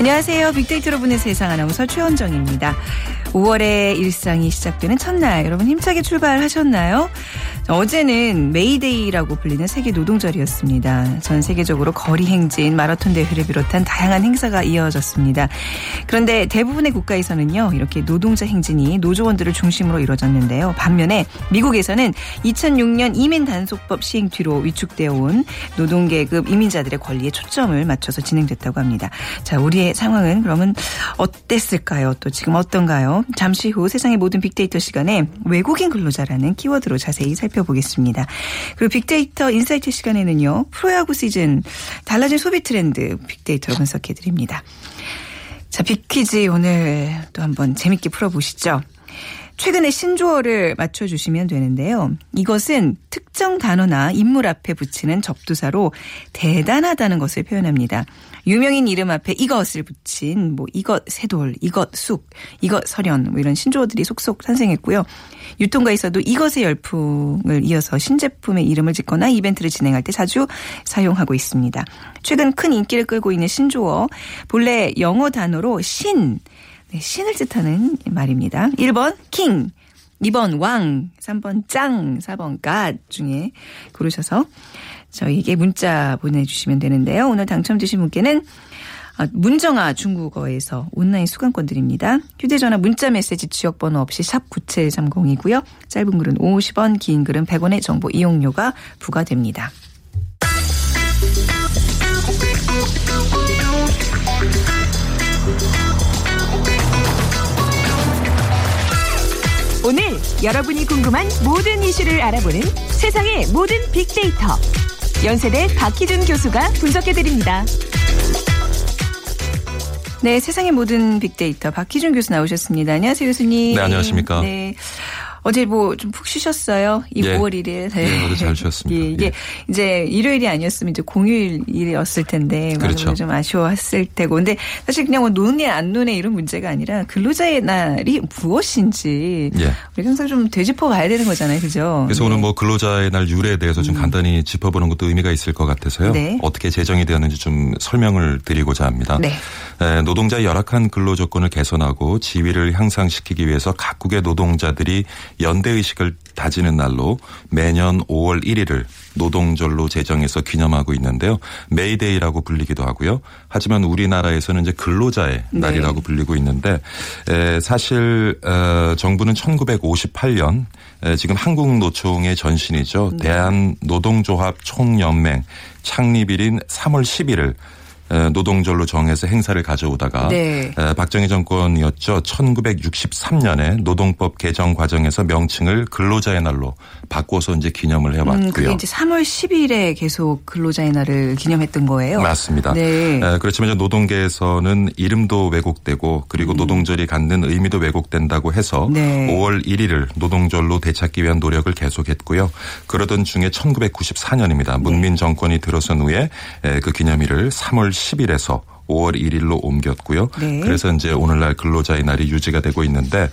안녕하세요. 빅데이터로 보는 세상 아나운서 최원정입니다. 5월의 일상이 시작되는 첫날 여러분 힘차게 출발하셨나요? 어제는 메이데이라고 불리는 세계 노동절이었습니다. 전 세계적으로 거리 행진, 마라톤 대회를 비롯한 다양한 행사가 이어졌습니다. 그런데 대부분의 국가에서는요. 이렇게 노동자 행진이 노조원들을 중심으로 이루어졌는데요. 반면에 미국에서는 2006년 이민 단속법 시행 뒤로 위축되어 온 노동계급 이민자들의 권리에 초점을 맞춰서 진행됐다고 합니다. 자, 우리의 상황은 그러면 어땠을까요? 또 지금 어떤가요? 잠시 후 세상의 모든 빅데이터 시간에 외국인 근로자라는 키워드로 자세히 살펴보겠습니다. 그리고 빅데이터 인사이트 시간에는요. 프로야구 시즌 달라진 소비 트렌드 빅데이터로 분석해 드립니다. 자, 빅퀴즈 오늘 또 한번 재밌게 풀어보시죠. 최근에 신조어를 맞춰주시면 되는데요. 이것은 특정 단어나 인물 앞에 붙이는 접두사로 대단하다는 것을 표현합니다. 유명인 이름 앞에 이것을 붙인 뭐 이것 새돌, 이것 쑥, 이것 설현 뭐 이런 신조어들이 속속 탄생했고요. 유통가에서도 이것의 열풍을 이어서 신제품의 이름을 짓거나 이벤트를 진행할 때 자주 사용하고 있습니다. 최근 큰 인기를 끌고 있는 신조어 본래 영어 단어로 신 네, 신을 뜻하는 말입니다. 1번 king, 2번 왕, 3번 짱, 4번 갓 중에 고르셔서 저희에게 문자 보내주시면 되는데요. 오늘 당첨되신 분께는 아, 문정아 중국어에서 온라인 수강권 드립니다. 휴대전화 문자 메시지 지역번호 없이 샵 9730이고요. 짧은 글은 50원, 긴 글은 100원의 정보 이용료가 부과됩니다. 오늘 여러분이 궁금한 모든 이슈를 알아보는 세상의 모든 빅데이터. 연세대 박희준 교수가 분석해드립니다. 네, 세상의 모든 빅데이터 박희준 교수 나오셨습니다. 안녕하세요, 교수님. 네, 안녕하십니까. 네. 어제 뭐 좀 푹 쉬셨어요? 이 예. 5월 1일. 예, 어제 잘 쉬었습니다. 예, 이게 예. 이제 일요일이 아니었으면 이제 공휴일이었을 텐데 그렇죠. 좀 아쉬워했을 테고. 근데 사실 그냥 뭐 노네 안 노네 이런 문제가 아니라 근로자의 날이 무엇인지 예. 우리 항상 좀 되짚어 봐야 되는 거잖아요. 그죠? 그래서 오늘 뭐 근로자의 날 유래에 대해서 좀 간단히 짚어보는 것도 의미가 있을 것 같아서요. 음. 네. 어떻게 제정이 되었는지 좀 설명을 드리고자 합니다. 네. 에, 노동자의 열악한 근로 조건을 개선하고 지위를 향상시키기 위해서 각국의 노동자들이 연대 의식을 다지는 날로 매년 5월 1일을 노동절로 제정해서 기념하고 있는데요. 메이데이라고 불리기도 하고요. 하지만 우리나라에서는 이제 근로자의 네. 날이라고 불리고 있는데 에, 사실 어, 정부는 1958년 에, 지금 한국노총의 전신이죠. 네. 대한노동조합 총연맹 창립일인 3월 10일을 에, 노동절로 정해서 행사를 가져오다가 네. 에, 박정희 정권이었죠. 1963년에 노동법 개정 과정에서 명칭을 근로자의 날로 바꿔서 이제 기념을 해왔고요. 음, 그게 이제 3월 10일에 계속 근로자의 날을 기념했던 거예요. 맞습니다. 네. 에, 그렇지만 이제 노동계에서는 이름도 왜곡되고 그리고 노동절이 갖는 의미도 왜곡된다고 해서 음. 네. 5월 1일을 노동절로 되찾기 위한 노력을 계속했고요. 그러던 중에 1994년입니다. 문민 정권이 들어선 후에 에, 그 기념일을 3월 10일에서 5월 1일로 옮겼고요. 네. 그래서 이제 오늘날 근로자의 날이 유지가 되고 있는데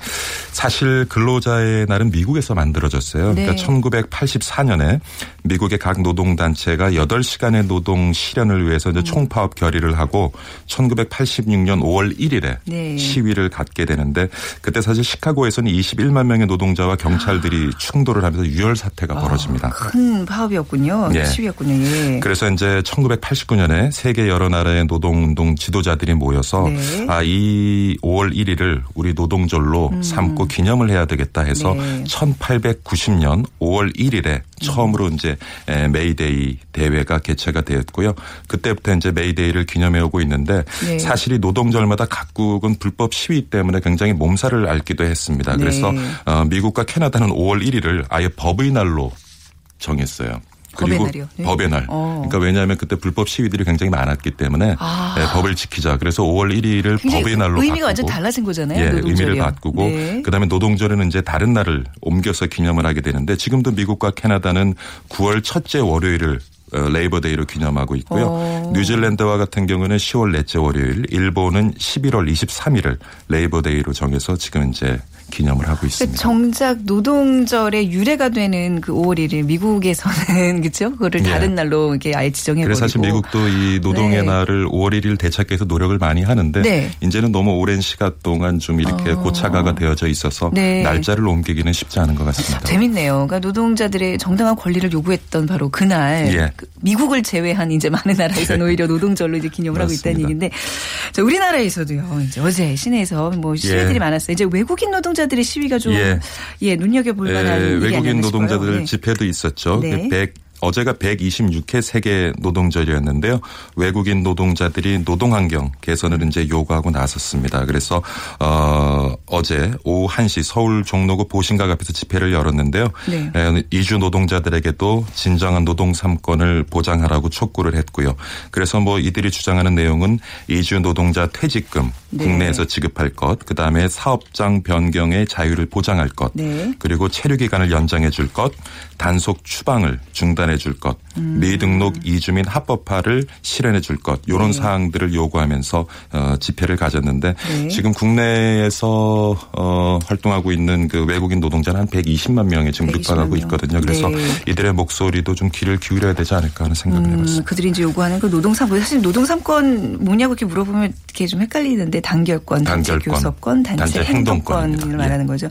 사실 근로자의 날은 미국에서 만들어졌어요. 네. 그러니까 1984년에 미국의 각 노동단체가 8시간의 노동 실현을 위해서 음. 이제 총파업 결의를 하고 1986년 5월 1일에 네. 시위를 갖게 되는데 그때 사실 시카고에서는 21만 명의 노동자와 경찰들이 충돌을 하면서 유혈 사태가 벌어집니다. 큰 파업이었군요. 예. 시위였군요. 예. 그래서 이제 1989년에 세계 여러 나라의 노동운동 노동 지도자들이 모여서 네. 아, 이 5월 1일을 우리 노동절로 삼고 기념을 해야 되겠다 해서 네. 1890년 5월 1일에 처음으로 이제 에, 메이데이 대회가 개최가 되었고요. 그때부터 이제 메이데이를 기념해 오고 있는데 네. 사실 이 노동절마다 각국은 불법 시위 때문에 굉장히 몸살을 앓기도 했습니다. 네. 그래서 어, 미국과 캐나다는 5월 1일을 아예 법의 날로 정했어요. 법의 그리고 날이요? 네. 법의 날. 어. 그러니까 왜냐하면 그때 불법 시위들이 굉장히 많았기 때문에 아. 네, 법을 지키자. 그래서 5월 1일을 굉장히 법의 날로 의미가 바꾸고 완전 달라진 거잖아요. 예, 노동절이요. 의미를 바꾸고 네. 그다음에 노동절은 이제 다른 날을 옮겨서 기념을 하게 되는데 지금도 미국과 캐나다는 9월 첫째 월요일을 어, Labor Day로 기념하고 있고요. 어. 뉴질랜드와 같은 경우는 10월 넷째 월요일, 일본은 11월 23일을 Labor Day로 정해서 지금 이제 기념을 하고 있습니다. 정작 노동절의 유래가 되는 그 5월 1일 미국에서는 그렇죠? 그거를 예. 다른 날로 이렇게 아예 지정해 버리고 그래서 사실 미국도 이 노동의 네. 날을 5월 1일 되찾기 위해서 노력을 많이 하는데 네. 이제는 너무 오랜 시간 동안 좀 이렇게 어. 고착화가 되어져 있어서 네. 날짜를 옮기기는 쉽지 않은 것 같습니다. 재밌네요. 그러니까 노동자들의 정당한 권리를 요구했던 바로 그날 예. 그 미국을 제외한 이제 많은 나라에서는 오히려 노동절로 이제 기념을 하고 있다는. 얘기인데 자, 우리나라에서도요. 이제 어제 시내에서 뭐 시위들이 예. 많았어요. 이제 외국인 노동자들의 시위가 좀 예. 예, 눈여겨 볼 만한 예, 일이 외국인 아니었나 노동자들. 네. 집회도 있었죠. 네. 그 100, 어제가 126회 세계 노동절이었는데요. 외국인 노동자들이 노동 환경 개선을 이제 요구하고 나섰습니다. 그래서 어, 어제 오후 1시 서울 종로구 보신각 앞에서 집회를 열었는데요. 네. 에, 이주 노동자들에게도 진정한 노동 3권을 보장하라고 촉구를 했고요. 그래서 뭐 이들이 주장하는 내용은 이주 노동자 퇴직금 네. 국내에서 지급할 것, 그다음에 사업장 변경의 자유를 보장할 것, 네. 그리고 체류 기간을 연장해 줄 것, 단속 추방을 중단 해 줄 것, 음. 미등록 이주민 합법화를 실현해 줄 것, 이런 사항들을 요구하면서 어, 집회를 가졌는데 네. 지금 국내에서 어, 활동하고 있는 그 외국인 노동자는 한 120만 명이 지금 120만 육박하고 명. 있거든요. 그래서 네. 이들의 목소리도 좀 귀를 기울여야 되지 않을까 하는 생각을 음, 해봤습니다. 그들이 이제 요구하는 그 노동 3권 사실 노동 3권 뭐냐고 이렇게 물어보면 이렇게 좀 헷갈리는데 단결권, 단결권, 교섭권, 단체, 단체 행동권을 행동권입니다. 말하는 거죠.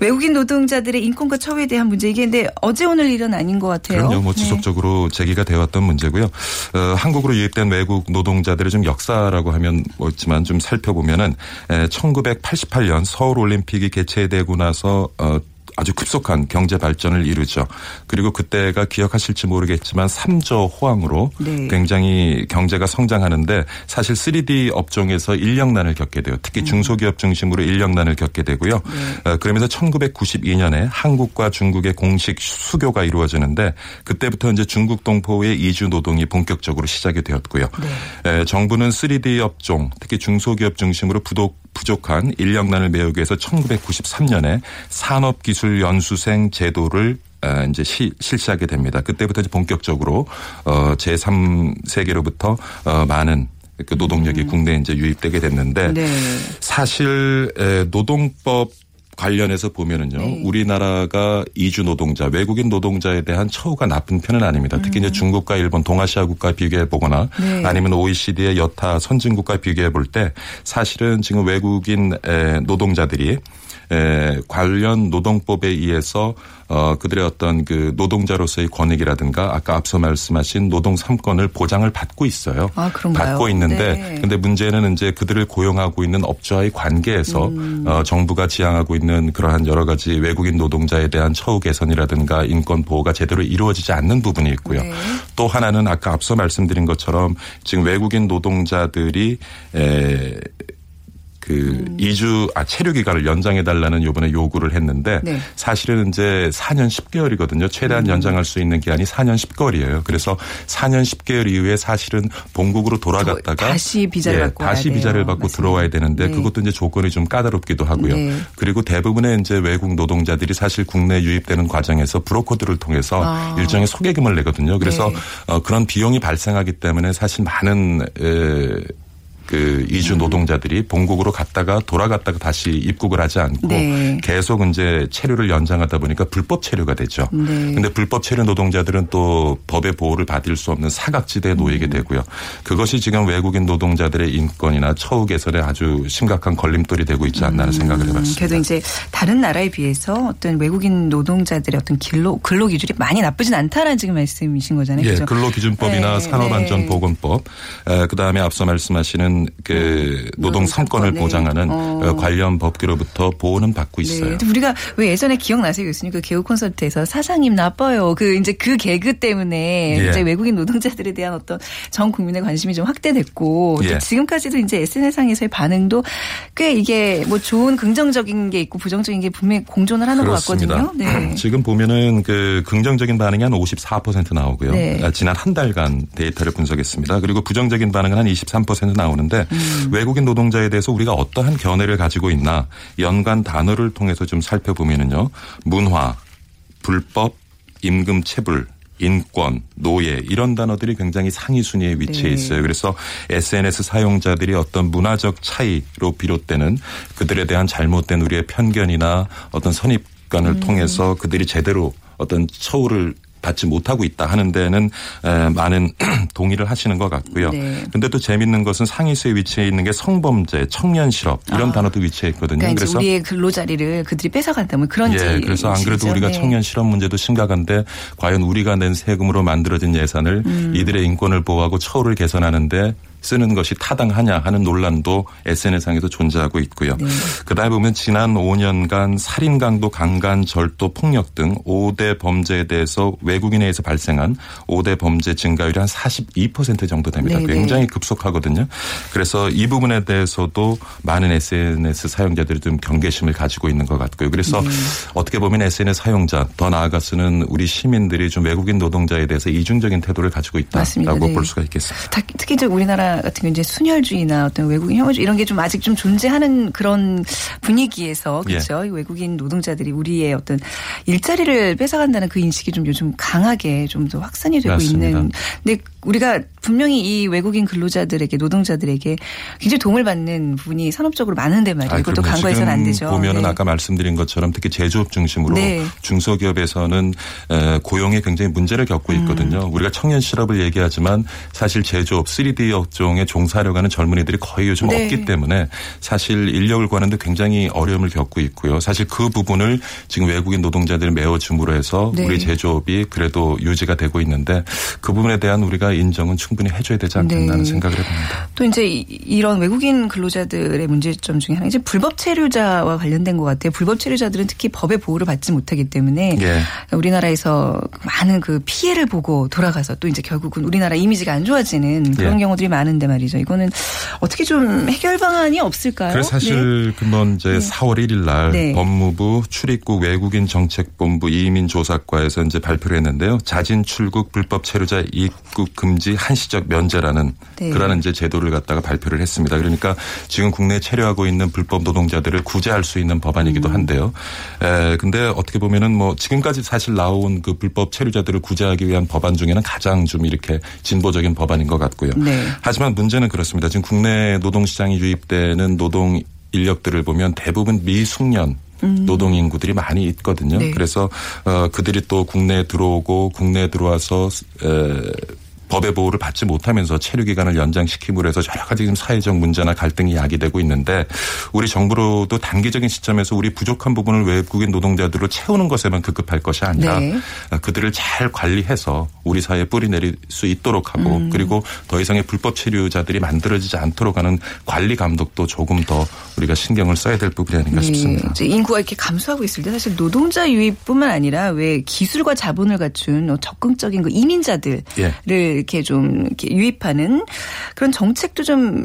외국인 노동자들의 인권과 처우에 대한 문제 이게 근데 어제 오늘 일은 아닌 것 같아요. 그럼요. 뭐 네. 지속적으로 제기가 되어왔던 문제고요. 어, 한국으로 유입된 외국 노동자들의 좀 역사라고 하면 뭐지만 좀 살펴보면은 에, 1988년 서울 올림픽이 개최되고 나서 어, 아주 급속한 경제 발전을 이루죠. 그리고 그때가 기억하실지 모르겠지만 3조 호황으로 네. 굉장히 경제가 성장하는데 사실 3D 업종에서 인력난을 겪게 돼요. 특히 중소기업 중심으로 인력난을 겪게 되고요. 어, 그러면서 1992년에 한국과 중국의 공식 수교가 이루어지는데 그때부터 이제 중국 동포의 이주 노동이 본격적으로 시작이 되었고요. 에, 정부는 3D 업종, 특히 중소기업 중심으로 부독 부족한 인력난을 메우기 위해서 1993년에 산업기술 연수생 제도를 어, 이제 시, 실시하게 됩니다. 그때부터 이제 본격적으로 어 제3세계로부터 어 많은 그 노동력이 국내에 이제 유입되게 됐는데 네. 사실 에, 노동법 관련해서 보면은요, 네. 우리나라가 이주 노동자, 외국인 노동자에 대한 처우가 나쁜 편은 아닙니다. 특히 이제 중국과 일본, 동아시아 국가 비교해 보거나 네. 아니면 OECD의 여타 선진국과 비교해 볼 때 사실은 지금 외국인 에, 노동자들이 에, 관련 노동법에 의해서 어, 그들의 어떤 그 노동자로서의 권익이라든가 아까 앞서 말씀하신 노동 3권을 보장을 받고 있어요. 아, 그런가요? 받고 있는데 네. 근데 문제는 이제 그들을 고용하고 있는 업주와의 관계에서 음. 어, 정부가 지향하고 있는 그러한 여러 가지 외국인 노동자에 대한 처우 개선이라든가 인권 보호가 제대로 이루어지지 않는 부분이 있고요. 네. 또 하나는 아까 앞서 말씀드린 것처럼 지금 외국인 노동자들이 에, 그 음. 이주 아 체류 기간을 연장해 달라는 요번에 요구를 했는데 네. 사실은 이제 4년 10개월이거든요. 최대한 음. 연장할 수 있는 기한이 4년 10개월이에요. 그래서 4년 10개월 이후에 사실은 본국으로 돌아갔다가 다시 비자를 예, 받고 다시 비자를. 받고 맞습니다. 들어와야 되는데 네. 그것도 이제 조건이 좀 까다롭기도 하고요. 네. 그리고 대부분의 이제 외국 노동자들이 사실 국내 유입되는 과정에서 브로커들을 통해서 아. 일종의 소개금을 내거든요. 그래서 네. 어, 그런 비용이 발생하기 때문에 사실 많은 에, 그 이주 노동자들이 본국으로 갔다가 돌아갔다가 다시 입국을 하지 않고 네. 계속 이제 체류를 연장하다 보니까 불법 체류가 되죠. 네. 근데 불법 체류 노동자들은 또 법의 보호를 받을 수 없는 사각지대에 음. 놓이게 되고요. 그것이 지금 외국인 노동자들의 인권이나 처우 개선에 아주 심각한 걸림돌이 되고 있지 않나 하는 생각을 음, 해봤습니다. 그래도 이제 다른 나라에 비해서 어떤 외국인 노동자들의 어떤 근로 근로 기준이 많이 나쁘진 않다라는 지금 말씀이신 거잖아요. 예, 그죠? 근로 기준법이나 네, 산업안전보건법, 에, 그다음에 앞서 말씀하시는 그 노동 노동 3권을 삼권, 네. 보장하는 어. 어, 관련 법규로부터 보호는 받고 네. 있어요. 근데 우리가 왜 예전에 기억나세요, 교수님? 그 개그 콘서트에서 사장님 나빠요. 그 이제 그 개그 때문에 예. 이제 외국인 노동자들에 대한 어떤 전 국민의 관심이 좀 확대됐고 또 예. 지금까지도 이제 SNS상에서의 반응도 꽤 이게 뭐 좋은 긍정적인 게 있고 부정적인 게 분명히 공존을 하는 그렇습니다. 것 같거든요. 네. 지금 보면은 그 긍정적인 반응이 한 54% 나오고요. 네. 아, 지난 한 달간 데이터를 분석했습니다. 그리고 부정적인 반응은 한 23% 나오는 데 음. 외국인 노동자에 대해서 우리가 어떠한 견해를 가지고 있나 연관 단어를 통해서 좀 살펴보면은요. 문화, 불법, 임금 체불, 인권, 노예 이런 단어들이 굉장히 상위 순위에 위치해 네. 있어요. 그래서 SNS 사용자들이 어떤 문화적 차이로 비롯되는 그들에 대한 잘못된 우리의 편견이나 어떤 선입관을 음. 통해서 그들이 제대로 어떤 처우를 받지 못하고 있다 하는 데는 에, 많은 동의를 하시는 것 같고요. 네. 근데 또 재밌는 것은 상위수에 위치해 있는 게 성범죄, 청년 실업 이런 단어도 위치해 있거든요. 그러니까 그래서 우리의 근로 자리를 그들이 뺏어간다 뭐 그런 예, 그래서 안 그래도 우리가 청년 실업 문제도 심각한데 과연 우리가 낸 세금으로 만들어진 예산을 음. 이들의 인권을 보호하고 처우를 개선하는데 쓰는 것이 타당하냐 하는 논란도 SNS상에서 존재하고 있고요. 네. 그다음에 보면 지난 5년간 살인, 강도, 강간, 절도, 폭력 등 5대 범죄에 대해서 외국인에 의해서 발생한 5대 범죄 증가율이 한 42% 정도 됩니다. 네, 네. 굉장히 급속하거든요. 그래서 이 부분에 대해서도 많은 SNS 사용자들이 좀 경계심을 가지고 있는 것 같고요. 그래서 네. 어떻게 보면 SNS 사용자 더 나아가서는 우리 시민들이 좀 외국인 노동자에 대해서 이중적인 태도를 가지고. 있다라고 네. 볼 수가 있겠습니다. 다- 특히 이제 우리나라 같은 경우 이제 순혈주의나 어떤 외국인 혐오주의 이런 게 좀 아직 좀 존재하는 그런 분위기에서 예. 그렇죠. 이 외국인 노동자들이 우리의 어떤 일자리를 뺏어간다는 그 인식이 좀 요즘 강하게 좀 더 확산이 되고 맞습니다. 있는. 근데 우리가 분명히 이 외국인 근로자들에게 노동자들에게 굉장히 도움을 받는 부분이 산업적으로 많은데 말이에요. 아, 이것도. 간과해서는 안 되죠. 보면은 네. 아까 말씀드린 것처럼 특히 제조업 중심으로 네. 중소기업에서는 에, 고용에 굉장히 문제를 겪고 음. 있거든요. 우리가 청년 실업을 얘기하지만 사실 제조업 3D 업종에 종사하려고 하는 젊은이들이 거의 요즘 네. 없기 때문에 사실 인력을 구하는데 굉장히 어려움을 겪고 있고요. 사실 그 부분을 지금 외국인 노동자들이 메워줌으로 해서 네. 우리 제조업이 그래도 유지가 되고 있는데 그 부분에 대한 우리가 인정은 충분히 해줘야 되지 않겠나 하는 네. 생각을 해봅니다. 또 이제 이- 이런 외국인 근로자들의 문제점 중에 하나 이제 불법 체류자와 관련된 것 같아요. 불법 체류자들은 특히 법의 보호를 받지 못하기 때문에 예. 우리나라에서 많은 그 피해를 보고 돌아가서 또 이제 결국은 우리나라 이미지가 안 좋아지는 그런 예. 경우들이 많은데 말이죠. 이거는 어떻게 좀 해결 방안이 없을까요? 그래서 사실 그번 이제 4월 1일 날 네. 법무부 출입국 외국인 정책본부 이민 조사과에서 이제 발표를 했는데요. 자진 출국 불법 체류자 입국 금지 한시적 면제라는 네. 그러한 이제 제도를 갖다가 발표를 했습니다. 그러니까 지금 국내에 체류하고 있는 불법 노동자들을 구제할 수 있는 음. 법안이기도 한데요. 에, 근데 어떻게 보면은 뭐 지금까지 사실 나온 그 불법 체류자들을 구제하기 위한 법안 중에는 가장 좀 이렇게 진보적인 법안인 것 같고요. 네. 하지만 문제는 그렇습니다. 지금 국내 노동시장이 유입되는 노동 인력들을 보면 대부분 미숙련 노동 인구들이 많이 있거든요. 음. 네. 그래서 어 그들이 또 국내에 들어오고 국내에 들어와서 에 법의 보호를 받지 못하면서 체류 기간을 연장시킴으로 해서 여러 가지 지금 사회적 문제나 갈등이 야기되고 있는데 우리 정부로도 단기적인 시점에서 우리 부족한 부분을 외국인 노동자들로 채우는 것에만 급급할 것이 아니라 네. 그들을 잘 관리해서 우리 사회에 뿌리 내릴 수 있도록 하고 음. 그리고 더 이상의 불법 체류자들이 만들어지지 않도록 하는 관리 감독도 조금 더 우리가 신경을 써야 될 부분이 아닌가 싶습니다. 네. 이제 인구가 이렇게 감소하고 있을 때 사실 노동자 유입뿐만 아니라 왜 기술과 자본을 갖춘 어, 적극적인 그 이민자들을 예. 이렇게 좀 이렇게 유입하는 그런 정책도 좀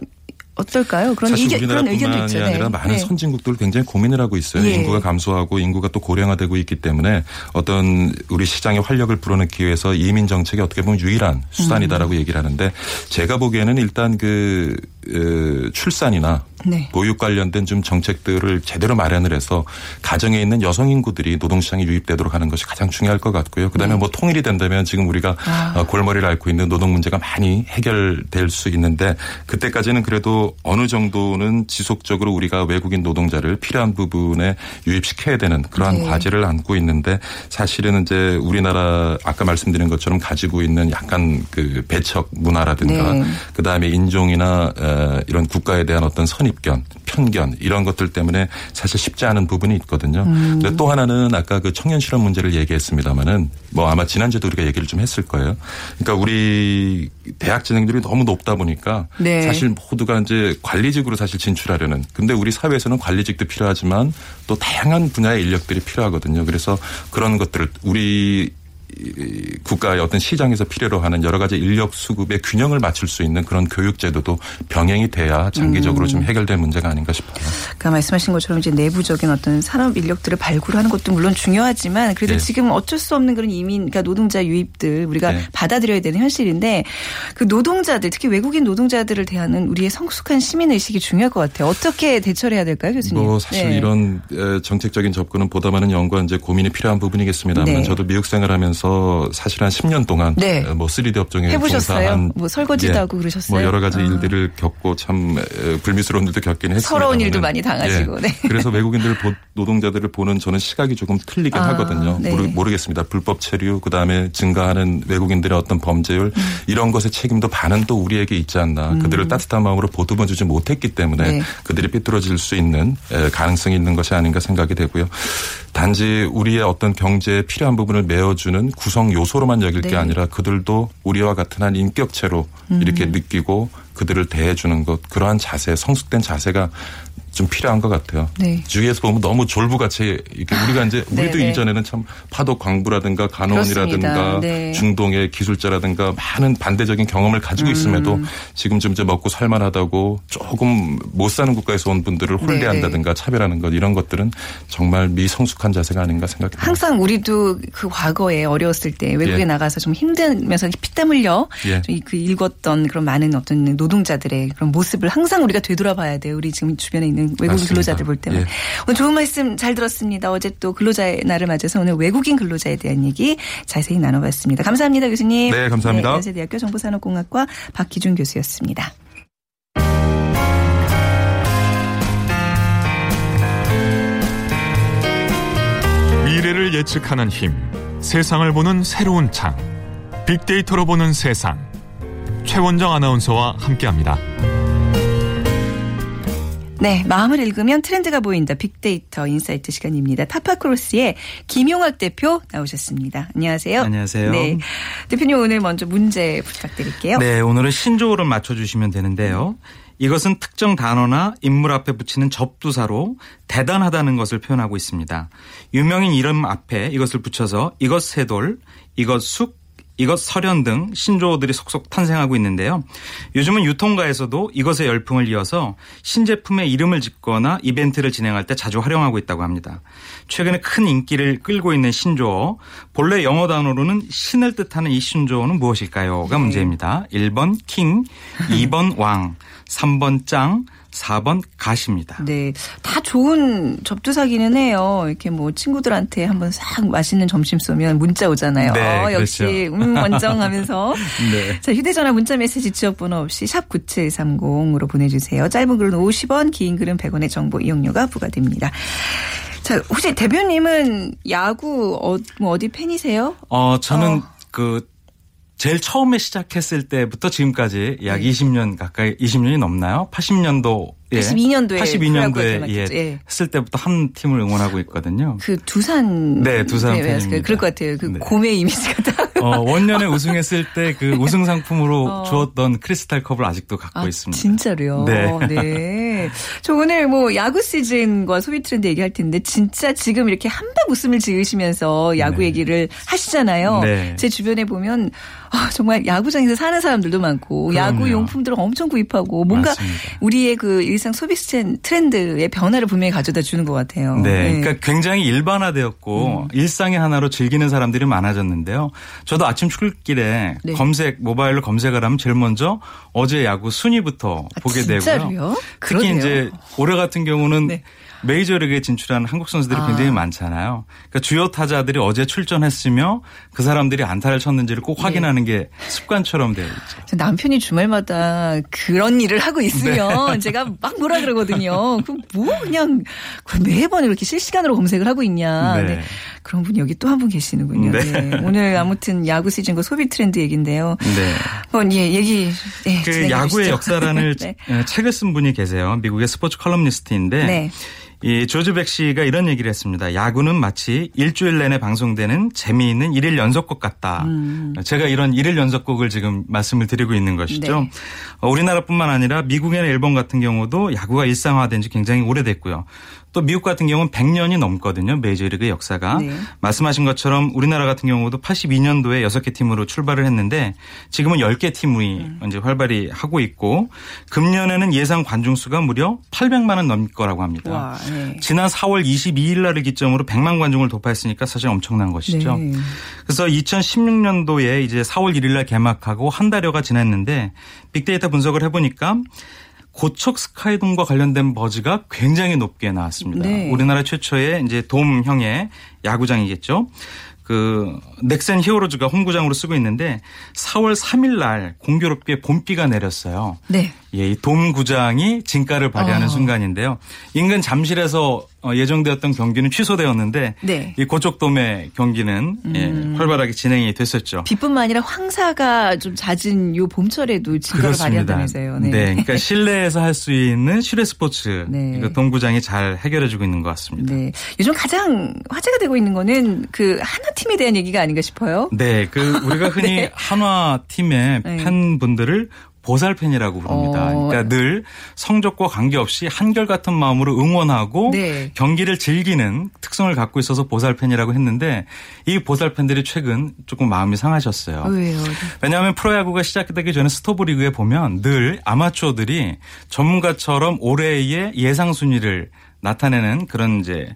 어떨까요? 그런 사실 의견, 그런 의견도 우리나라뿐만이. 아니라 네. 많은 네. 선진국들 굉장히 고민을 하고 있어요. 예. 인구가 감소하고 인구가 또 고령화되고 있기 때문에 어떤 우리 시장의 활력을 불어넣기 위해서 이민 정책이 어떻게 보면 유일한 음. 수단이다라고 얘기를 하는데 제가 보기에는 일단 그 어, 출산이나 네. 보육 관련된 좀 정책들을 제대로 마련을 해서 가정에 있는 여성 인구들이 노동시장에 유입되도록 하는 것이 가장 중요할 것 같고요. 그다음에 뭐 통일이 된다면 지금 우리가 네. 아. 어, 골머리를 앓고 있는 노동 문제가 많이 해결될 수 있는데 그때까지는 그래도 어느 정도는 지속적으로 우리가 외국인 노동자를 필요한 부분에 유입시켜야 되는 그러한 네. 과제를 안고 있는데 사실은 이제 우리나라 아까 말씀드린 것처럼 가지고 있는 약간 그 배척 문화라든가 네. 그다음에 인종이나 어, 이런 국가에 대한 어떤 선입 견, 편견 이런 것들 때문에 사실 쉽지 않은 부분이 있거든요. 음. 근데 또 하나는 아까 그 청년 실업 문제를 얘기했습니다마는 뭐 아마 지난주에도 우리가 얘기를 좀 했을 거예요. 그러니까 우리 대학 진행률이 너무 높다 보니까 네. 사실 모두가 이제 관리직으로 사실 진출하려는 근데 우리 사회에서는 관리직도 필요하지만 또 다양한 분야의 인력들이 필요하거든요. 그래서 그런 것들을 우리 이 국가의 어떤 시장에서 필요로 하는 여러 가지 인력 수급의 균형을 맞출 수 있는 그런 교육 제도도 병행이 돼야 장기적으로 음. 좀 해결될 문제가 아닌가 싶어요. 아까 말씀하신 것처럼 이제 내부적인 어떤 산업 인력들을 발굴하는 것도 물론 중요하지만 그래도 네. 지금 어쩔 수 없는 그런 이민, 그러니까 노동자 유입들 우리가 네. 받아들여야 되는 현실인데 그 노동자들 특히 외국인 노동자들을 대하는 우리의 성숙한 시민 의식이 중요할 것 같아요. 어떻게 대처를 해야 될까요, 교수님? 뭐 사실 네. 이런 에, 정책적인 접근은 보다 많은 연구와 이제 고민이 필요한 부분이겠습니다만 네. 저도 미국 생활하면서 사실 한 10년 동안 네. 에, 뭐 3D 업종에 해보셨어요? 종사한 뭐 설거지도 예, 하고 그러셨어요? 뭐 여러 가지 아. 일들을 겪고 참 에, 불미스러운 일도 겪긴 했습니다. 서러운 일도 많이 당하시고, 네. 그래서 외국인들 보- 노동자들을 보는 저는 시각이 조금 틀리긴 아, 하거든요. 네. 모르, 모르 겠습니다. 불법 체류 그다음에 증가하는 외국인들의 어떤 범죄율 음. 이런 것의 책임도 반은 또 우리에게 있지 않나. 그들을 따뜻한 마음으로 보듬어 주지 못했기 때문에 네. 그들이 삐뚤어질 수 있는 에, 가능성이 있는 것이 아닌가 생각이 되고요. 단지 우리의 어떤 경제에 필요한 부분을 메워주는 구성 요소로만 여길 네. 게 아니라 그들도 우리와 같은 한 인격체로 음. 이렇게 느끼고 그들을 대해주는 것 그러한 자세 성숙된 자세가 좀 필요한 것 같아요. 네. 주위에서 보면 너무 졸부같이 이렇게 우리가 이제 우리도 네, 네. 이전에는 참 파독 광부라든가 간호원이라든가. 네. 중동의 기술자라든가 많은 반대적인 경험을 가지고 음. 있음에도 지금 좀 이제 먹고 살만하다고 조금 못 사는 국가에서 온 분들을 네, 홀대한다든가 차별하는 것 이런 것들은 정말 미성숙한 자세가 아닌가 생각합니다. 항상 우리도 그 과거에 어려웠을 때 외국에 예. 나가서 좀 힘들면서 피땀 흘려 예. 좀그 읽었던 그런 많은 어떤 노동자들의 그런 모습을 항상 우리가 되돌아봐야 돼요. 우리 지금 주변에 있는 외국인 맞습니다. 근로자들 볼 때만. 예. 오늘 좋은 말씀 잘 들었습니다. 어제 또 근로자의 날을 맞아서 오늘 외국인 근로자에 대한 얘기 자세히 나눠봤습니다. 감사합니다, 교수님. 네, 감사합니다. 연세대학교 정보산업공학과 박기준 교수였습니다. 미래를 예측하는 힘, 세상을 보는 새로운 창, 빅데이터로 보는 세상. 최원정 아나운서와 함께합니다. 네, 마음을 읽으면 트렌드가 보인다. 빅데이터 인사이트 시간입니다. 타파크로스의 김용학 대표 나오셨습니다. 안녕하세요. 안녕하세요. 네. 대표님 오늘 먼저 문제 부탁드릴게요. 네, 오늘은 신조어를 맞춰 주시면 되는데요. 이것은 특정 단어나 인물 앞에 붙이는 접두사로 대단하다는 것을 표현하고 있습니다. 유명인 이름 앞에 이것을 붙여서 이것 세돌, 이것 숙, 이것 설현 등 신조어들이 속속 탄생하고 있는데요. 요즘은 유통가에서도 이것의 열풍을 이어서 신제품의 이름을 짓거나 이벤트를 진행할 때 자주 활용하고 있다고 합니다. 최근에 큰 인기를 끌고 있는 신조어, 본래 영어 단어로는 신을 뜻하는 이 신조어는 무엇일까요?가 문제입니다. 1번 킹, 2번 왕, 3번 짱, 4번 가십니다. 네. 다 좋은 접두사기는 해요. 이렇게 뭐 친구들한테 한번 싹 맛있는 점심 쏘면 문자 오잖아요. 네, 어, 역시, 그렇죠. 음, 원정 하면서. 네. 자, 휴대 전화 문자 메시지 지역 번호 없이 샵 9730으로 보내 주세요. 짧은 글은 50원, 긴 글은 100원의 정보 이용료가 부과됩니다. 자, 혹시 대표님은 야구 어, 뭐 어디 팬이세요? 어, 저는 어. 그 제일 처음에 시작했을 때부터 지금까지 약 네. 20년 가까이 20년이 넘나요? 80년도 82년도에 프로야구에 82년도에 들어갔죠. 예, 예. 했을 때부터 한 팀을 응원하고 있거든요. 그 두산. 네, 두산 네, 팬입니다. 그럴 것 같아요. 그 네. 고메 이미지가 딱. 어, 원년에 우승했을 때 그 우승 상품으로 어. 주었던 크리스탈 컵을 아직도 갖고 아, 있습니다. 진짜로요? 네. 네. 저 오늘 뭐 야구 시즌과 소비 트렌드 얘기할 텐데 진짜 지금 이렇게 한박 웃음을 지으시면서 야구 네. 얘기를 하시잖아요. 네. 제 주변에 보면 아, 정말 야구장에서 사는 사람들도 많고 그럼요. 야구 용품들을 엄청 구입하고 뭔가 맞습니다. 우리의 그 일상 소비 트렌드의 변화를 분명히 가져다 주는 것 같아요. 네, 그러니까 굉장히 일반화되었고 음. 일상의 하나로 즐기는 사람들이 많아졌는데요. 저도 아침 출근길에 네. 검색 모바일로 검색을 하면 제일 먼저 어제 야구 순위부터 아, 보게 진짜로요? 되고요. 특히 특히 이제 올해 같은 경우는 네. 메이저리그에 진출한 한국 선수들이 아. 굉장히 많잖아요. 그러니까 주요 타자들이 어제 출전했으며 그 사람들이 안타를 쳤는지를 꼭 확인하는 게 습관처럼 되어 있죠. 저 남편이 주말마다 그런 일을 하고 있으면 네. 제가 막 뭐라 그러거든요. 그럼 뭐 그냥 매번 이렇게 실시간으로 검색을 하고 있냐. 네. 네. 그런 분이 여기 또 한 분 계시는군요. 네. 네. 오늘 아무튼 야구 시즌과 소비 트렌드 얘기인데요. 네. 한번 예 얘기 네, 그 야구의. 역사라는 네. 에, 책을 쓴 분이 계세요. 미국의 스포츠 컬럼니스트인데 네. 이 조지 벡시가 이런 얘기를 했습니다. 야구는 마치 일주일 내내 방송되는 재미있는 일일 연속극 같다. 음. 제가 이런 일일 연속극을 지금 말씀을 드리고 있는 것이죠. 네. 어, 우리나라뿐만 아니라 미국이나 일본 같은 경우도 야구가 일상화된 지 굉장히 오래됐고요. 또 미국 같은 경우는 100년이 넘거든요. 메이저리그 역사가. 네. 말씀하신 것처럼 우리나라 같은 경우도 82년도에 6개 팀으로 출발을 했는데 지금은 10개 팀이 음. 이제 활발히 하고 있고 금년에는 예상 관중 수가 무려 800만 원 넘을 거라고 합니다. 와, 네. 지난 4월 22일 날을 기점으로 100만 관중을 돌파했으니까 사실 엄청난 것이죠. 네. 그래서 2016년도에 이제 4월 1일 날 개막하고 한 달여가 지났는데 빅데이터 분석을 해 보니까 고척 스카이돔과 관련된 버즈가 굉장히 높게 나왔습니다. 네. 우리나라 최초의 이제 돔형의 야구장이겠죠. 그 넥센 히어로즈가 홈구장으로 쓰고 있는데 4월 3일 날 공교롭게 봄비가 내렸어요. 네. 예, 이 돔구장이 진가를 발휘하는 어. 순간인데요. 인근 잠실에서 어, 예정되었던 경기는 취소되었는데 네. 이 고척돔의 경기는 예, 활발하게 진행이 됐었죠. 비뿐만 아니라 황사가 좀 잦은 요 봄철에도 진가를 발휘한다면서요. 네. 그러니까 실내에서 할 수 있는 실내 스포츠 네. 이거 돔구장이 잘 해결해주고 있는 것 같습니다. 네. 요즘 가장 화제가 되고 있는 거는 그 하나 팀에 대한 얘기가 아닌가 싶어요. 네, 그 우리가 흔히 네. 한화 팀의 네. 팬분들을 보살팬이라고 부릅니다. 어. 그러니까 늘 성적과 관계없이 한결같은 마음으로 응원하고 네. 경기를 즐기는 특성을 갖고 있어서 보살팬이라고 했는데 이 보살팬들이 최근 조금 마음이 상하셨어요. 왜요? 왜냐하면 프로야구가 시작되기 전에 스토브 리그에 보면 늘 아마추어들이 전문가처럼 올해의 예상 순위를 나타내는 그런 이제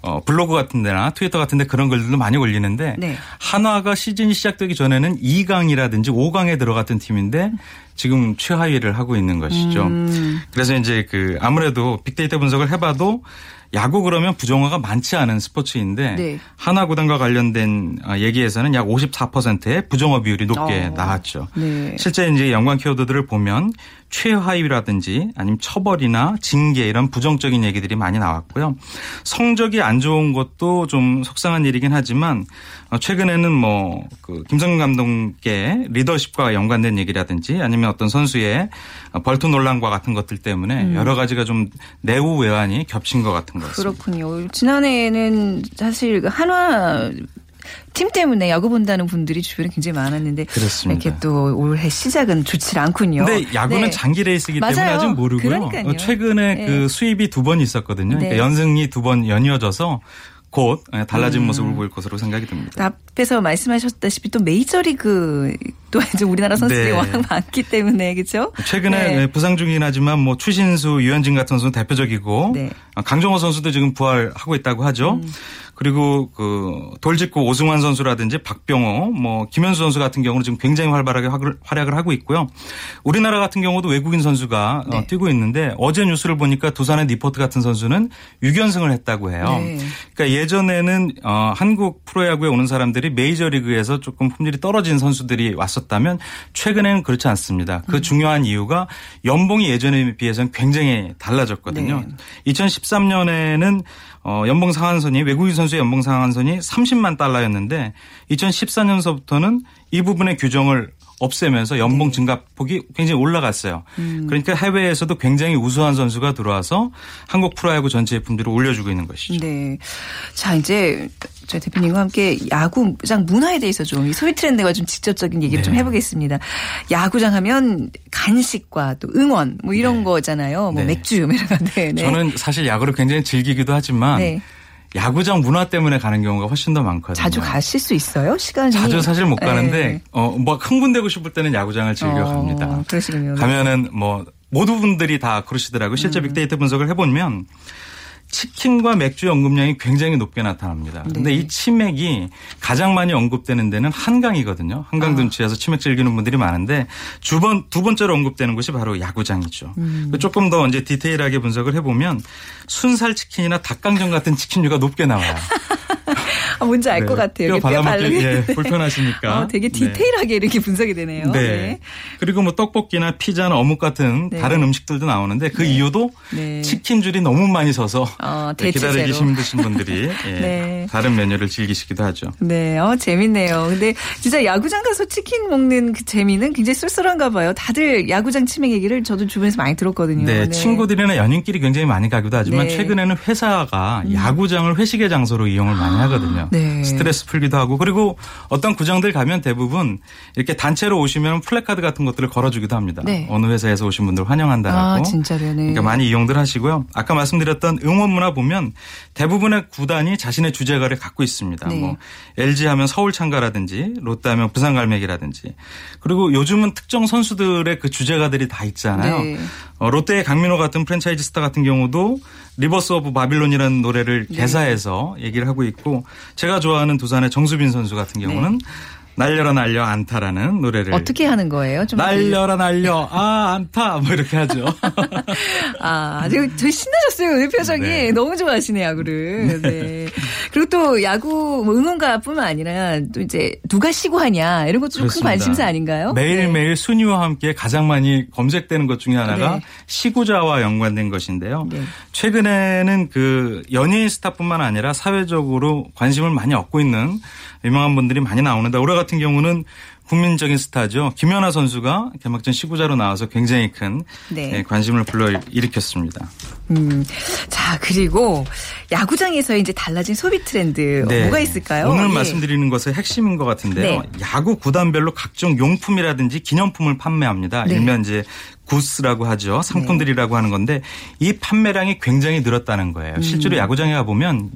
어, 블로그 같은 데나 트위터 같은 데 그런 글들도 많이 올리는데 네. 한화가 시즌이 시작되기 전에는 2강이라든지 5강에 들어갔던 팀인데 지금 최하위를 하고 있는 것이죠. 음. 그래서 이제 그 아무래도 빅데이터 분석을 해봐도 야구 그러면 부정화가 많지 않은 스포츠인데 네. 하나 구단과 관련된 어, 얘기에서는 약 54%의 부정화 비율이 높게 어. 나왔죠. 네. 실제 이제 연관 키워드들을 보면 최하위라든지 아니면 처벌이나 징계 이런 부정적인 얘기들이 많이 나왔고요. 성적이 안 좋은 것도 좀 속상한 일이긴 하지만 어, 최근에는 뭐 그 김성근 감독의 리더십과 연관된 얘기라든지 아니면 어떤 선수의 어, 벌트 논란과 같은 것들 때문에 여러 가지가 좀 내후 외환이 겹친 것 같은 것 같습니다. 그렇군요. 지난해에는 사실 그 한화 팀 때문에 야구 본다는 분들이 주변에 굉장히 많았는데 그렇습니다. 이렇게 또 올해 시작은 좋지 않군요. 근데 야구는 네. 장기 레이스이기 때문에 맞아요. 아직 모르고요. 그러니까요. 어, 최근에 네. 그 수입이 두 번 있었거든요. 네. 그러니까 연승이 두 번 연이어져서 곧 예, 달라진 음. 모습을 보일 것으로 생각이 듭니다. 앞에서 말씀하셨다시피 또 메이저리그 또 이제 우리나라 선수들이 네. 워낙 많기 때문에 그렇죠? 최근에 네. 부상 중이긴 하지만 뭐 추신수, 유현진 같은 선수는 대표적이고 네. 음. 어, 강정호 선수도 지금 부활하고 있다고 하죠. 그리고 그 돌직구 오승환 선수라든지 박병호, 뭐 김현수 선수 같은 경우는 지금 굉장히 활발하게 활약을- 하고 있고요. 우리나라 같은 경우도 외국인 선수가 어, 네. 뛰고 있는데 어제 뉴스를 보니까 두산의 니포트 같은 선수는 6연승을 했다고 해요. 네. 그러니까 예전에는 어, 한국 프로야구에 오는 사람들이 메이저리그에서 조금 품질이 떨어진 선수들이 왔었다면 최근에는 그렇지 않습니다. 음. 그 중요한 이유가 연봉이 예전에 비해서는 굉장히 달라졌거든요. 네. 2013년에는 어, 연봉 상한선이 외국인 선수의 연봉 상한선이 30만 달러였는데 2014년서부터는 이 부분의 규정을 없애면서 네. 연봉 증가폭이 굉장히 올라갔어요. 음. 그러니까 해외에서도 굉장히 우수한 선수가 들어와서 한국 프로야구 전체의 품질을 올려주고 있는 것이죠. 네. 자, 이제 저희 대표님과 함께 야구장 문화에 대해서 좀이 소비 트렌드가 좀 직접적인 얘기를 좀 네. 해보겠습니다. 야구장 하면 간식과 또 응원 뭐 이런 네. 거잖아요. 뭐 네. 맥주 뭐 이런 거. 네, 네. 저는 사실 야구를 굉장히 즐기기도 하지만 네. 야구장 문화 때문에 가는 경우가 훨씬 더 많거든요. 자주 가실 수 있어요? 시간이? 자주 사실 못 네. 가는데 어뭐 흥분되고 싶을 때는 야구장을 즐겨 어, 갑니다. 그러시군요. 가면은 뭐 모두 분들이 다 그러시더라고요. 실제 음. 빅데이터 분석을 해보면 치킨과 맥주의 언급량이 굉장히 높게 나타납니다. 네. 근데 이 치맥이 가장 많이 언급되는 데는 한강이거든요. 한강 아. 둔치에서 치맥 즐기는 분들이 많은데 두 번, 두 번째로 언급되는 곳이 바로 야구장이죠. 음. 조금 더 이제 디테일하게 분석을 해보면 순살 치킨이나 닭강정 같은 치킨류가 높게 나와요. 아, 뭔지 알것 네. 같아요. 뼈 발라먹기 예, 데. 불편하시니까. 어, 되게 네. 디테일하게 이렇게 분석이 되네요. 네. 그리고 뭐 떡볶이나 피자나 어묵 같은 네. 다른 음식들도 나오는데 그 이유도 네. 치킨 줄이 너무 많이 서서 어, 네, 기다리기. 힘드신 분들이 예, 네. 다른 메뉴를 즐기시기도 하죠. 네, 어, 재밌네요. 근데 진짜 야구장 가서 치킨 먹는 그 재미는 굉장히 쏠쏠한가 봐요. 다들 야구장 치맥 얘기를 저도 주변에서 많이 들었거든요. 네, 친구들이나 연인끼리 굉장히 많이 가기도 하지만 네. 음. 최근에는 회사가 야구장을 회식의 장소로 이용을 많이 하거든요. 네. 스트레스 풀기도 하고 그리고 어떤 구장들 가면 대부분 이렇게 단체로 오시면 플래카드 같은 것들을 걸어주기도 합니다. 네. 어느 회사에서 오신 분들 환영한다고. 아, 진짜로요? 네. 그러니까 많이 이용들 하시고요. 아까 말씀드렸던 응원 문화 보면 대부분의 구단이 자신의 주제가를 갖고 있습니다. 네. 뭐 LG 하면 서울 찬가라든지 롯데 하면 부산 갈매기라든지 그리고 요즘은 특정 선수들의 그 주제가들이 다 있잖아요. 네. 어, 롯데의 강민호 같은 프랜차이즈 스타 같은 경우도 Rivers of Babylon이라는 노래를 네. 개사해서 얘기를 하고 있고 제가 좋아하는 두산의 정수빈 선수 같은 경우는 날려라 날려 안타라는 노래를 네. 어떻게 하는 거예요? 좀 날려라 날려 아 안타 뭐 이렇게 하죠. 아, 되게, 되게 신나셨어요, 오늘 표정이. 네. 너무 좋아하시네, 야구를. 네. 그리고 또 야구 뭐 응원가 뿐만 아니라 또 이제 누가 시구하냐, 이런 것도 좀 큰. 관심사 아닌가요? 매일매일 순위와 함께 가장 많이 검색되는 것 중에 하나가 네. 시구자와 연관된 것인데요. 네. 최근에는 그 연예인 스타뿐만 아니라 사회적으로 관심을 많이 얻고 있는 유명한 분들이 많이 나오는데 올해 같은 경우는 국민적인 스타죠. 김연아 선수가 개막전 시구자로 나와서 굉장히 큰 네. 예, 관심을 불러 일으켰습니다. 음. 자, 그리고 야구장에서 이제 달라진 소비 트렌드 어, 네. 뭐가 있을까요? 오늘 예. 말씀드리는 것의 핵심인 것 같은데요. 네. 야구 구단별로 각종 용품이라든지 기념품을 판매합니다. 네. 일면 이제 구스라고 하죠. 상품들이라고 하는 건데 이 판매량이 굉장히 늘었다는 거예요. 음. 실제로 야구장에 가보면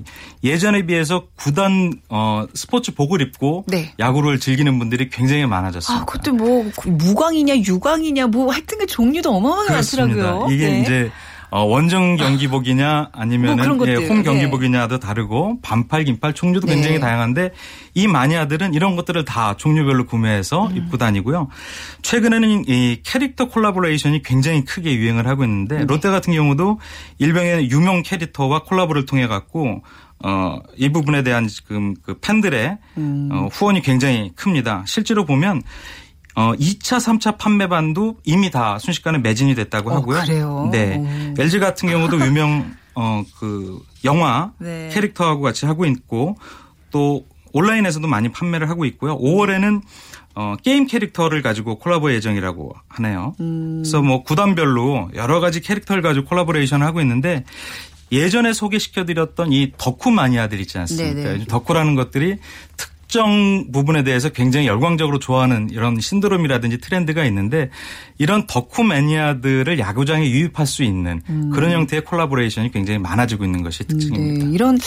예전에 비해서 구단 어, 스포츠 복을 입고 네. 야구를 즐기는 분들이 굉장히 많아졌습니다. 아, 그것도 뭐 무광이냐 유광이냐 뭐 하여튼 그 종류도 어마어마하게 많더라고요. 이게 네. 이제 어, 원정 경기복이냐 뭐 아니면은 그런 예. 홈 네. 경기복이냐도 다르고 반팔 긴팔 종류도 네. 굉장히 다양한데 이 마니아들은 이런 것들을 다 종류별로 구매해서 음. 입고 다니고요. 최근에는 이 캐릭터 콜라보레이션이 굉장히 크게 유행을 하고 있는데 네. 롯데 같은 경우도 일본의 유명 캐릭터와 콜라보를 통해 갖고 어, 이 부분에 대한 지금 그 팬들의 음. 어, 후원이 굉장히 큽니다. 실제로 보면 어, 2차, 3차 판매반도 이미 다 순식간에 매진이 됐다고 어, 하고요. 그래요? 네. 오. LG 같은 경우도 유명 어, 그 영화 네. 캐릭터하고 같이 하고 있고 또 온라인에서도 많이 판매를 하고 있고요. 5월에는 어, 게임 캐릭터를 가지고 콜라보 예정이라고 하네요. 음. 그래서 뭐 구단별로 여러 가지 캐릭터를 가지고 콜라보레이션을 하고 있는데 예전에 소개시켜드렸던 이 덕후 마니아들 있지 않습니까? 네네. 요즘 덕후라는 것들이 특정 부분에 대해서 굉장히 열광적으로 좋아하는 이런 신드롬이라든지 트렌드가 있는데 이런 덕후 매니아들을 야구장에 유입할 수 있는 그런 형태의 콜라보레이션이 굉장히 많아지고 있는 것이 특징입니다. 네, 이런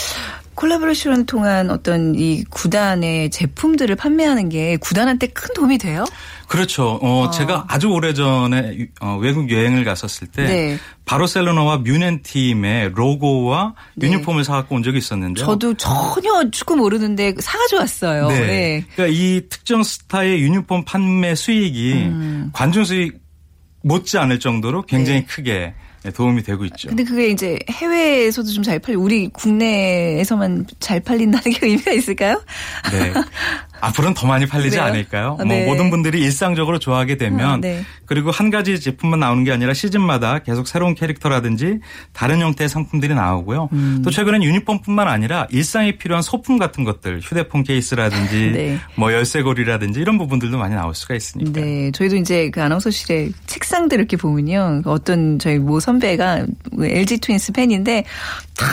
콜라보레이션을 통한 어떤 이 구단의 제품들을 판매하는 게 구단한테 큰 도움이 돼요? 그렇죠. 어, 제가 아주 오래전에 유- 어, 외국 여행을 갔었을 때 네. 바르셀로나와 뮌헨 팀의 로고와 네. 유니폼을 사갖고 온 적이 있었는데요. 저도 전혀 축구 모르는데 사가지고 왔어요. 네. 네. 그러니까 이 특정 스타의 유니폼 판매 수익이 음. 관중 수익 못지 않을 정도로 굉장히 네. 크게 도움이 되고 있죠. 근데 그게 이제 해외에서도 좀 잘 팔리, 우리 국내에서만 잘 팔린다는 게 의미가 있을까요? 네. 앞으로는 더 많이 팔리지 그래요? 않을까요? 아, 뭐 네. 모든 분들이 일상적으로 좋아하게 되면 아, 네. 그리고 한 가지 제품만 나오는 게 아니라 시즌마다 계속 새로운 캐릭터라든지 다른 형태의 상품들이 나오고요. 음. 또 최근엔 유니폼뿐만 아니라 일상에 필요한 소품 같은 것들, 휴대폰 케이스라든지 네. 뭐 열쇠고리라든지 이런 부분들도 많이 나올 수가 있으니까. 네, 저희도 이제 그 아나운서실에 책상들 이렇게 보면요. 어떤 저희 모 선배가 LG 트윈스 팬인데 다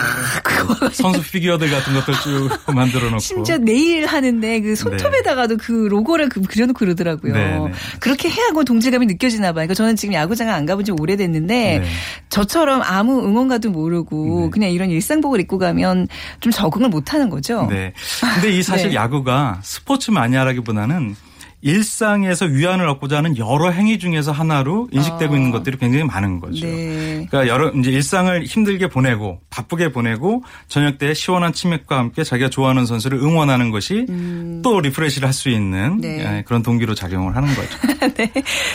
그거 선수 피규어들 같은 것들 쭉 만들어 놓고 심지어 내일 하는데 그 손 톱에다가도 그 로고를 그- 그려놓고 그러더라고요. 네, 네. 그렇게 해야고 동질감이 느껴지나 봐요. 그러니까 저는 지금 야구장을 안 가본 지 오래됐는데 네. 저처럼 아무 응원가도 모르고 네. 그냥 이런 일상복을 입고 가면 좀 적응을 못 하는 거죠. 네. 근데 이 사실 네. 야구가 스포츠 마니아라기보다는 일상에서 위안을 얻고자 하는 여러 행위 중에서 하나로 인식되고 어. 있는 것들이 굉장히 많은 거죠. 네. 그러니까 여러 이제 일상을 힘들게 보내고 바쁘게 보내고 저녁 때 시원한 치맥과 함께 자기가 좋아하는 선수를 응원하는 것이 또 리프레시를 할 수 있는 음. 네. 예, 그런 동기로 작용을 하는 거죠. 네.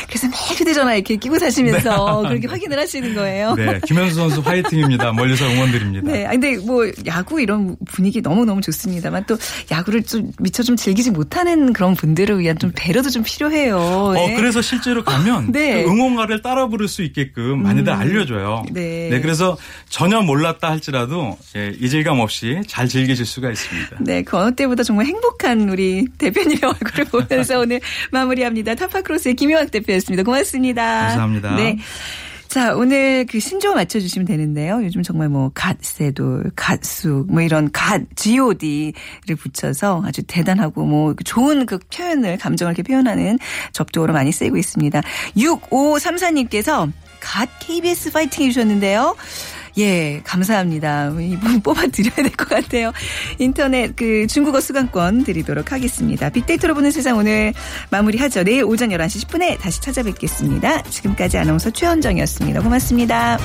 그래서 매일 휴대전화 이렇게 끼고 사시면서 그렇게 확인을 하시는 거예요. 네, 김현수 선수 화이팅입니다. 멀리서 응원드립니다. 네. 아, 근데 뭐 야구 이런 분위기 너무너무 좋습니다만 또 야구를 좀 미처 좀 즐기지 못하는 그런 분들을 위한 좀 배려도 좀 필요해요. 어, 네. 그래서 실제로 가면 네. 그 응원가를 따라 부를 수 있게끔 많이들 알려줘요. 네. 그래서 전혀 몰랐다 할지라도 예, 이질감 없이 잘 즐기실 수가 있습니다. 네, 그 어느 때보다 정말 행복한 우리 대표님의 얼굴을 보면서 오늘 마무리합니다. 타파크로스의 김효학 대표였습니다. 고맙습니다. 감사합니다. 네. 자, 오늘 그 신조어 맞춰주시면 되는데요. 요즘 정말 뭐, 갓세돌, 갓쑥, 뭐 이런 갓, god를 붙여서 아주 대단하고 뭐, 좋은 그 표현을, 감정을 이렇게 표현하는 접두어로 많이 쓰이고 있습니다. 6534님께서 갓 KBS 파이팅 해주셨는데요. 예, 감사합니다. 이분 뽑아드려야 될 것 같아요. 인터넷 그 중국어 수강권 드리도록 하겠습니다. 빅데이터로 보는 세상 오늘 마무리하죠. 내일 오전 11시 10분에 다시 찾아뵙겠습니다. 지금까지 아나운서 최원정이었습니다. 고맙습니다.